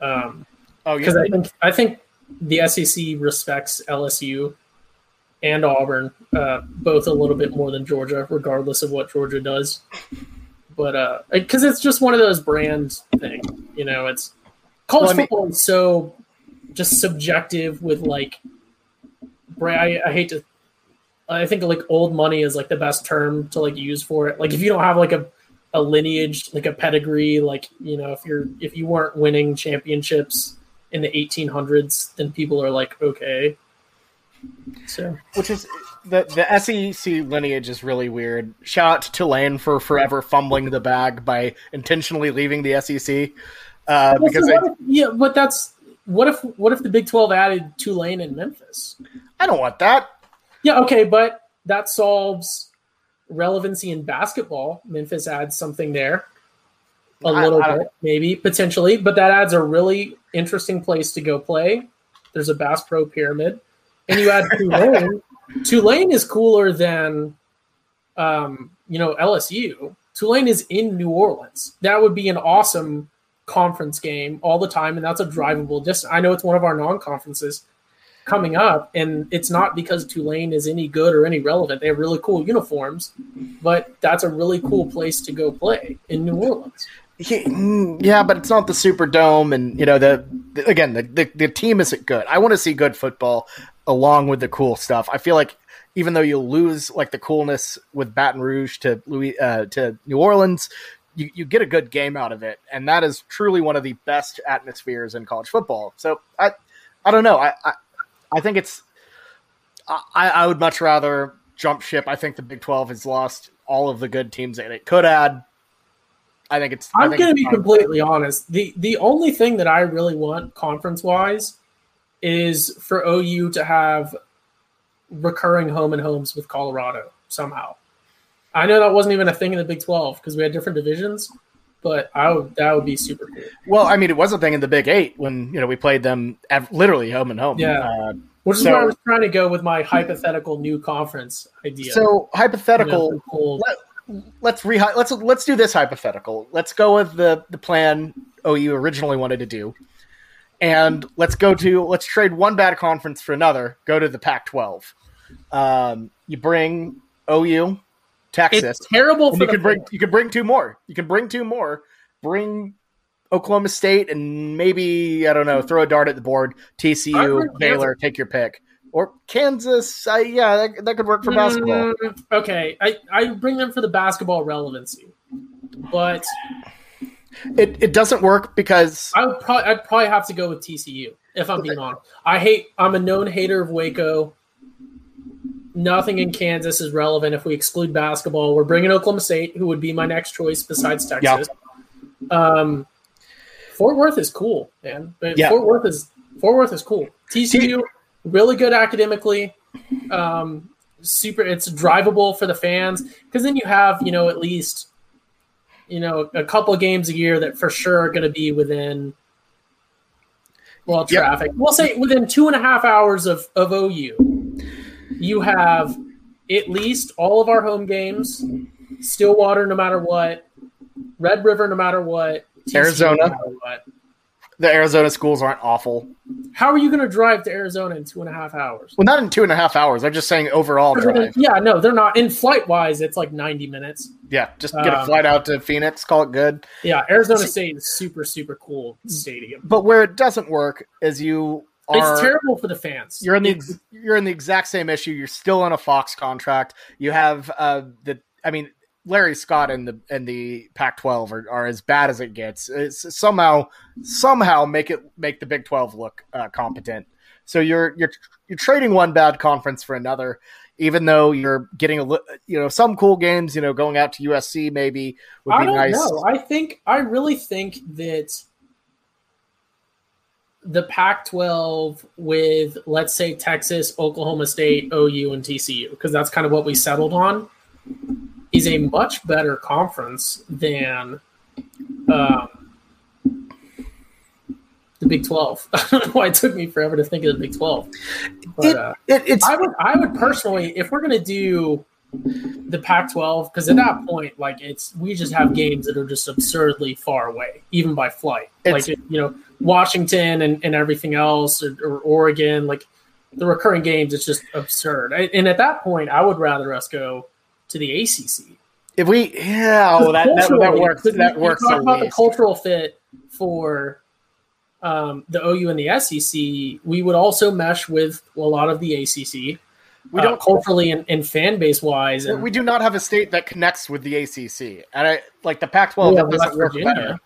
Um, oh because yeah, I think I think the SEC respects LSU and Auburn uh, both a little bit more than Georgia, regardless of what Georgia does. But because it's just one of those brand thing, you know, it's college Well, I mean- football is so just subjective with like. I, I hate to. I think like old money is like the best term to like use for it. Like if you don't have like a a lineage, like a pedigree, like you know, if you're if you weren't winning championships in the 1800s, then people are like, okay. So which is the the SEC lineage is really weird. Shout out to Tulane for forever fumbling the bag by intentionally leaving the SEC. Uh, Well, because so if- yeah, but that's what if what if the Big 12 added Tulane and Memphis? I don't want that. Yeah, okay, but that solves relevancy in basketball. Memphis adds something there. A I- little I bit, maybe, potentially, but that adds a really interesting place to go play. There's a Bass Pro Pyramid. And you add Tulane. [laughs] Tulane is cooler than um, you know, LSU. Tulane is in New Orleans. That would be an awesome conference game all the time, and that's a drivable distance. I know it's one of our non-conferences coming up, and it's not because Tulane is any good or any relevant. They have really cool uniforms, but that's a really cool place to go play in New Orleans. Yeah, mm, but it's not the Superdome, and you know the, the again the, the the team isn't good. I want to see good football along with the cool stuff. I feel like even though you'll lose like the coolness with Baton Rouge to Louis uh, to New Orleans, you, you get a good game out of it, and that is truly one of the best atmospheres in college football. So I I don't know. I I, I think it's I, I would much rather jump ship. I think the Big Twelve has lost all of the good teams that it could add. I think it's. I'm going to be completely honest. the The only thing that I really want conference wise is for OU to have recurring home and homes with Colorado somehow. I know that wasn't even a thing in the Big Twelve because we had different divisions, but I would that would be super cool. Well, I mean, it was a thing in the Big Eight when you know we played them ev- literally home and home. Yeah. Uh, Which is So- where I was trying to go with my hypothetical new conference idea. So You know, hypothetical. cool. Let's re let's let's do this hypothetical. Let's go with the the plan OU originally wanted to do, and let's go to let's trade one bad conference for another. Go to the Pac-12. Um, you bring OU, Texas. It's terrible for you could bring you could bring two more. You can bring two more. Bring Oklahoma State and maybe I don't know. Throw a dart at the board. TCU, Baylor. Take your pick. Or Kansas. I, yeah, that, that could work for basketball. Mm, okay, I, I bring them for the basketball relevancy, but It it doesn't work because I would probably I'd probably have to go with TCU if I'm being honest. I hate I'm a known hater of Waco. Nothing in Kansas is relevant if we exclude basketball. We're bringing Oklahoma State, who would be my next choice besides Texas. Um, Fort Worth is cool, man. Yeah. Fort Worth is Fort Worth is cool. TCU really good academically. Um, super, it's drivable for the fans because then you have you know at least you know a couple of games a year that for sure are going to be within well Yep. traffic. We'll say within two and a half hours of of OU. You have at least all of our home games, Stillwater, no matter what. Red River, no matter what. TCU, Arizona. no matter what. The Arizona schools aren't awful. How are you going to drive to Arizona in two and a half hours? Well, not in two and a half hours. I'm just saying overall drive. Yeah, no, they're not. In flight wise, it's like 90 minutes. Yeah, just get a Um, flight out to Phoenix, call it good. Yeah, Arizona State is super, super cool stadium. But where it doesn't work is you are It's terrible for the fans. you're in the It's- you're in the exact same issue. You're still on a Fox contract. You have uh the I mean Larry Scott and the and the Pac-12 are, are as bad as it gets. It's somehow somehow make it make the Big 12 look uh, competent. So you're you're you're trading one bad conference for another, even though you're getting a you know some cool games. You know, going out to USC maybe would I be don't nice. know. I think I really think that the Pac-12 with let's say Texas, Oklahoma State, OU, and TCU, because that's kind of what we settled on, is a much better conference than um, the Big Twelve. [laughs] I don't know why it took me forever to think of the Big Twelve, but It- uh, It, it's I would I would personally, if we're gonna do the Pac-12, because at that point, like it's we just have games that are just absurdly far away, even by flight. It's- like you know, Washington and, and everything else, or, or Oregon, like the recurring games, it's just absurd. I, and at that point, I would rather us go to the ACC. if we yeah oh that that, that works that we- works talk about the cultural fit for um, the OU and the SEC. We would also mesh with a lot of the ACC. We uh, don't culturally and, and fan base wise, and we do not have a state that connects with the ACC, and I like the Pac-12 Yeah, that doesn't work better.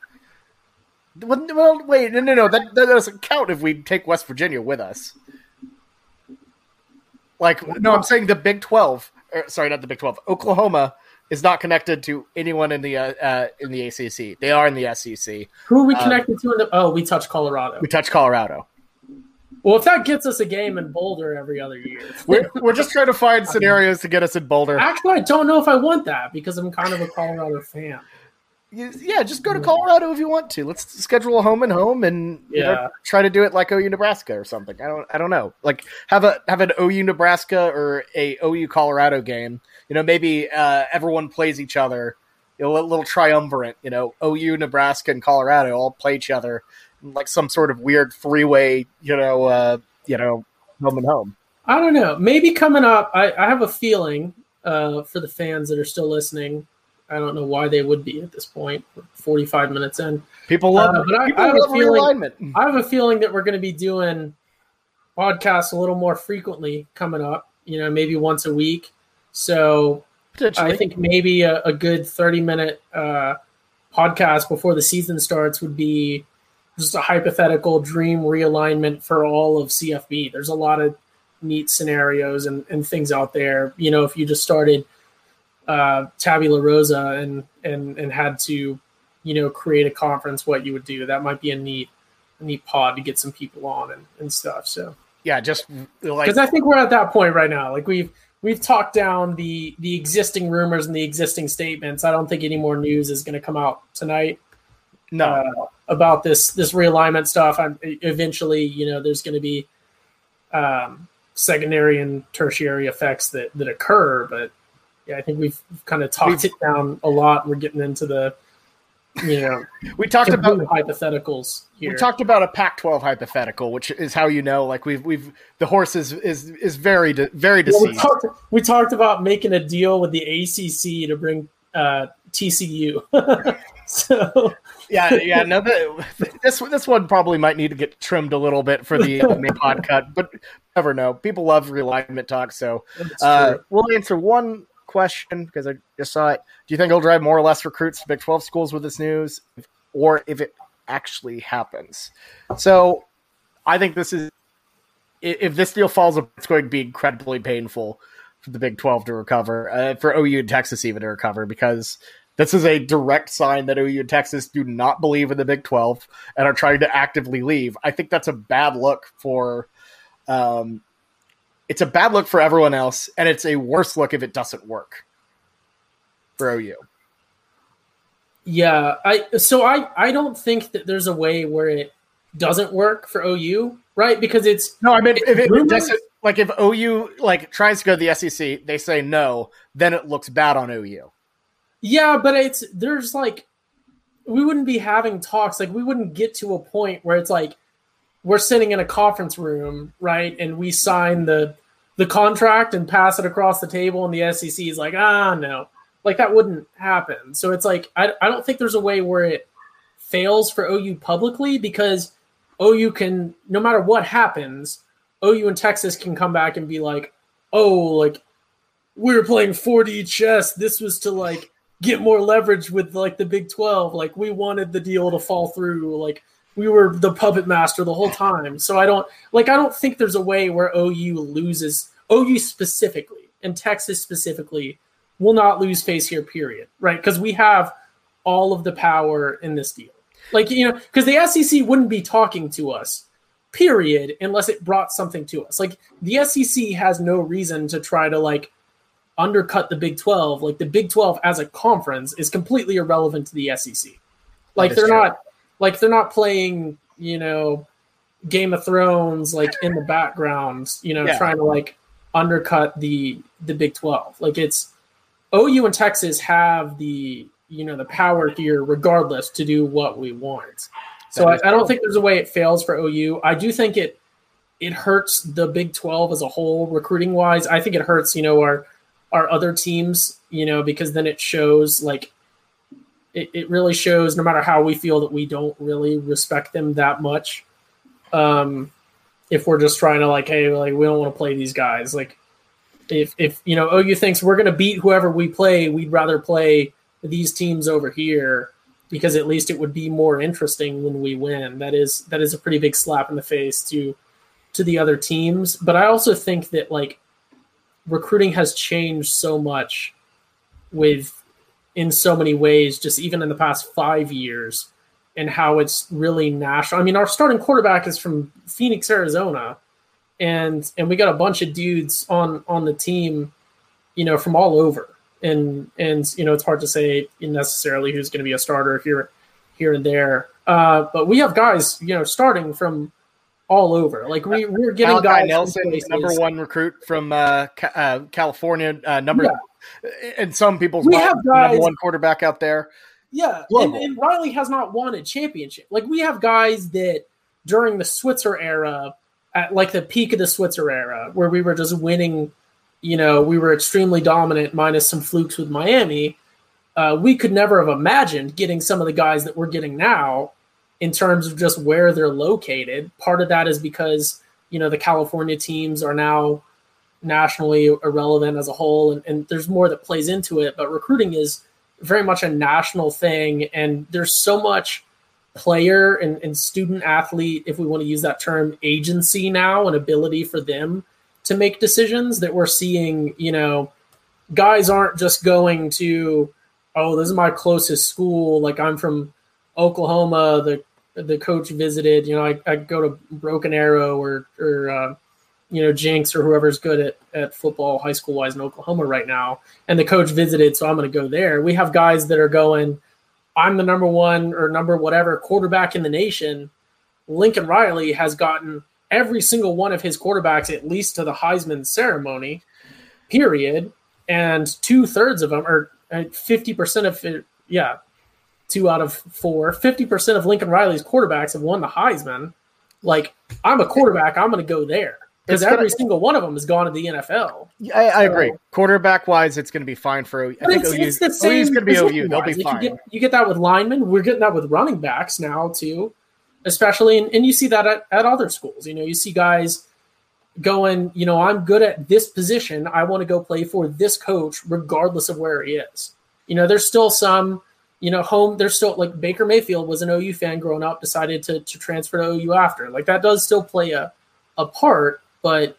Well, well, wait, no, no, no. That, that doesn't count if we take West Virginia with us. Like, no, I'm saying the Big Twelve. er, sorry, not the Big Twelve. Oklahoma is not connected to anyone in the uh, uh, in the ACC. They are in the SEC. who are we um, connected to? In the, oh, we touch Colorado. We touch Colorado. Well, if that gets us a game in Boulder every other year, [laughs] We're, we're just trying to find scenarios to get us in Boulder. actually, I don't know if I want that because I'm kind of a Colorado fan. Yeah, just go to Colorado if you want to. Let's schedule a home and home, and you know, try to do it like OU Nebraska or something. I don't, I don't know. Like have a have an OU Nebraska or a OU Colorado game. You know, maybe uh, everyone plays each other. You know, a little triumvirate. You know, OU Nebraska and Colorado all play each other like some sort of weird freeway. You know, uh, you know, home and home. I don't know. Maybe coming up, I, I have a feeling uh, for the fans that are still listening. I don't know why they would be at this point, 45 minutes in. People love Uh, but I- people I have a feeling- realignment. I have a feeling that we're going to be doing podcasts a little more frequently coming up, you know, maybe once a week. So I think maybe a, a good 30 minute uh, podcast before the season starts would be just a hypothetical dream realignment for all of CFB. There's a lot of neat scenarios and, and things out there. You know, if you just started uh, Tabula Rosa and, and, and had to, you know, create a conference, what you would do, that might be a neat, a neat pod to get some people on and, and stuff. So, yeah, just like because I think we're at that point right now. Like we've we've talked down the the existing rumors and the existing statements. I don't think any more news is going to come out tonight no. uh, about this this realignment stuff. I'm eventually, you know, there's going to be um, secondary and tertiary effects that that occur, but yeah, I think we've kind of talked We've- it down a lot. We're getting into the you know [laughs] we talked about hypotheticals here. We talked about a Pac-12 hypothetical, which is how you know, like we've we've the horse is is is very de- very Well, we talked we talked about making a deal with the ACC to bring uh, TCU. [laughs] [laughs] so yeah, yeah. No, this this one probably might need to get trimmed a little bit for the [laughs] uh, pod cut, but never know. People love realignment talk, so uh, we'll answer one question because I just saw it. Do you think it'll drive more or less recruits to Big 12 schools with this news, or if it actually happens? So, I think this is if this deal falls it's going to be incredibly painful for the Big 12 to recover, uh, for OU and Texas even to recover, because this is a direct sign that OU and Texas do not believe in the Big 12 and are trying to actively leave. I think that's a bad look for. Um, it's a bad look for everyone else, and it's a worse look if it doesn't work for OU. Yeah, I so I I don't think that there's a way where it doesn't work for OU, right? Because it's No, I mean if it, Rumors- doesn't like if OU like tries to go to the SEC, they say no, then it looks bad on OU. Yeah, but it's there's like we wouldn't be having talks. Like we wouldn't get to a point where it's like we're sitting in a conference room, right, and we sign the the contract and pass it across the table, and the SEC is like, ah, no, like that wouldn't happen. So it's like I I don't think there's a way where it fails for OU publicly because OU can no matter what happens, OU and Texas can come back and be like, oh, like we were playing 4D chess. This was to like get more leverage with like the Big 12. Like we wanted the deal to fall through. Like we were the puppet master the whole time. So I don't like I don't think there's a way where OU loses OU specifically and Texas specifically will not lose face here period, right? Cuz we have all of the power in this deal. Like you know, cuz the SEC wouldn't be talking to us period unless it brought something to us. Like the SEC has no reason to try to like undercut the Big 12. Like the Big 12 as a conference is completely irrelevant to the SEC. Like they're true. not like they're not playing, you know, Game of Thrones like in the background, you know, yeah. trying to like undercut the the Big 12. Like it's OU and Texas have the, you know, the power here regardless to do what we want. So I, I don't think there's a way it fails for OU. I do think it it hurts the Big 12 as a whole recruiting wise. I think it hurts, you know, our our other teams, you know, because then it shows like it, it really shows no matter how we feel that we don't really respect them that much. Um, if we're just trying to like, hey, like we don't want to play these guys. Like if if you know OU thinks we're gonna beat whoever we play, we'd rather play these teams over here because at least it would be more interesting when we win. That is that is a pretty big slap in the face to to the other teams. But I also think that like recruiting has changed so much with in so many ways, just even in the past five years, and how it's really national. I mean, our starting quarterback is from Phoenix, Arizona, and and we got a bunch of dudes on on the team, you know, from all over. And and you know, it's hard to say necessarily who's going to be a starter here here and there. Uh, but we have guys, you know, starting from all over. Like we we're getting Malachi guys Nelson, number one recruit from uh, uh, California, uh, number yeah. in some people's we have guys, number one quarterback out there. Yeah, and, and, Riley has not won a championship. Like we have guys that during the Switzer era, at like the peak of the Switzer era, where we were just winning. You know, we were extremely dominant, minus some flukes with Miami. Uh, we could never have imagined getting some of the guys that we're getting now in terms of just where they're located. Part of that is because you know the California teams are now nationally irrelevant as a whole, and, and there's more that plays into it. But recruiting is very much a national thing, and there's so much player and, and student athlete, if we want to use that term, agency now and ability for them to make decisions that we're seeing. You know, guys aren't just going to, oh, this is my closest school. Like I'm from Oklahoma, the the coach visited. You know, I, I go to Broken Arrow or or uh, you know Jenks or whoever's good at at football, high school wise in Oklahoma right now, and the coach visited, so I'm going to go there. We have guys that are going. I'm the number one or number whatever quarterback in the nation. Lincoln Riley has gotten every single one of his quarterbacks at least to the Heisman ceremony, period. And two thirds of them, or uh, fifty percent of it, yeah, two out of four. 50% of Lincoln Riley's quarterbacks have won the Heisman. Like, I'm a quarterback, I'm going to go there because every single one of them has gone to the NFL. I, I so, agree. Quarterback wise, it's going to be fine for. I think it's, it's the same. going to be OU. They'll be fine. You get, you get, that with linemen. We're getting that with running backs now too, especially, and, and you see that at, at other schools. You know, you see guys going. You know, I'm good at this position. I want to go play for this coach, regardless of where he is. You know, there's still some you know, home, there's still like Baker Mayfield was an OU fan growing up, decided to, to transfer to OU after. Like that does still play a, a part, but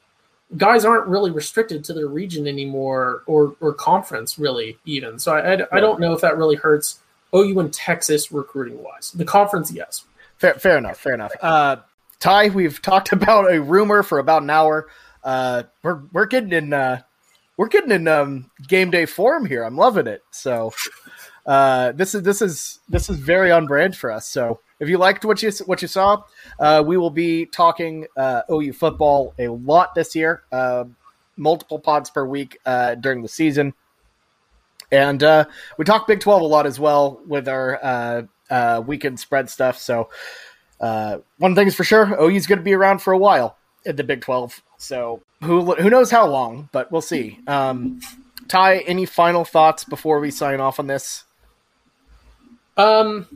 guys aren't really restricted to their region anymore or, or conference really even. So I, I, I don't know if that really hurts OU and Texas recruiting wise. The conference, yes. Fair, fair enough. Fair enough. Uh, Ty, we've talked [laughs] about a rumor for about an hour. Uh, we're we're getting in uh, we're getting in um, game day form here. I'm loving it. So uh, this is this is this is very on brand for us. So if you liked what you what you saw, uh, we will be talking uh, OU football a lot this year. Uh, multiple pods per week uh, during the season, and uh, we talk Big Twelve a lot as well with our weekend spread stuff. So one thing is for sure, OU's going to be around for a while in the Big Twelve. So who who knows how long, but we'll see. Um, Ty, any final thoughts before we sign off on this? Um,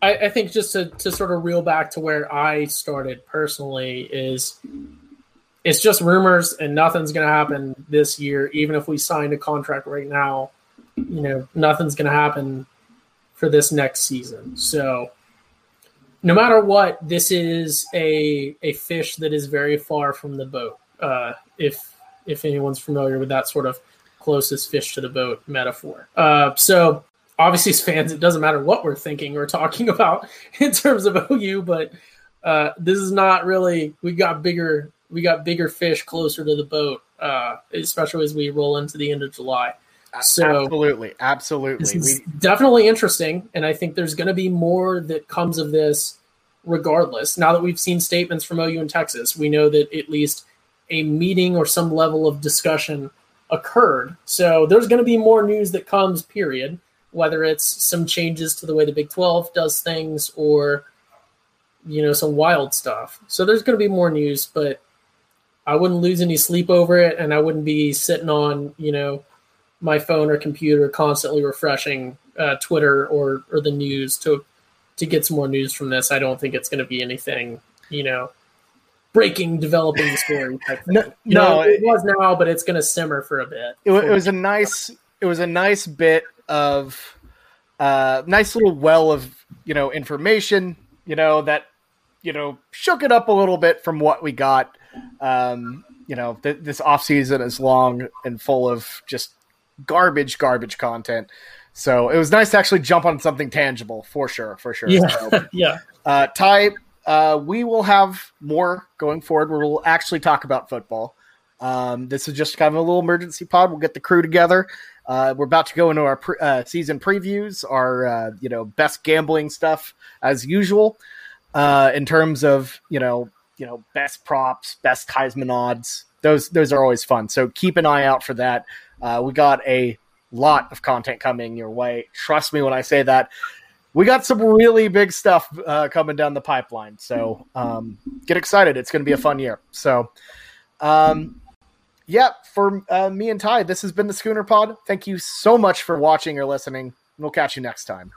I, I think just to, to sort of reel back to where I started personally is it's just rumors and nothing's going to happen this year. Even if we signed a contract right now, you know, nothing's going to happen for this next season. So no matter what, this is a a fish that is very far from the boat. Uh, if if anyone's familiar with that sort of closest fish to the boat metaphor. Uh, so obviously, as fans, it doesn't matter what we're thinking or talking [laughs] about in terms of OU, but uh, this is not really. We got bigger. We got bigger fish closer to the boat, uh, especially as we roll into the end of July. So absolutely, absolutely, this is we- definitely interesting, and I think there's going to be more that comes of this. Regardless, now that we've seen statements from OU in Texas, we know that at least a meeting or some level of discussion occurred. So there's going to be more news that comes. Period. Whether it's some changes to the way the Big Twelve does things or you know some wild stuff. So there's going to be more news, but I wouldn't lose any sleep over it, and I wouldn't be sitting on you know my phone or computer constantly refreshing uh, Twitter or or the news to to get some more news from this. I don't think it's going to be anything you know breaking developing story type thing. No, know, it, it was now, but it's going to simmer for a bit. It, it was a nice it was a nice bit of uh nice little well of you know information you know that you know shook it up a little bit from what we got um you know th- this off season is long and full of just garbage, garbage content. So it was nice to actually jump on something tangible for sure, for sure. Yeah, so, [laughs] yeah. Uh, Ty, uh, we will have more going forward where we'll actually talk about football. Um, this is just kind of a little emergency pod. We'll get the crew together. Uh, we're about to go into our pre- uh, season previews, our uh, you know best gambling stuff as usual. Uh, in terms of you know you know best props, best Heisman odds, those those are always fun. So keep an eye out for that. Uh, we got a lot of content coming your way. Trust me when I say that. We got some really big stuff uh, coming down the pipeline. So um, get excited. It's going to be a fun year. So, um, yeah, for uh, me and Ty, this has been the Schooner Pod. Thank you so much for watching or listening. We'll catch you next time.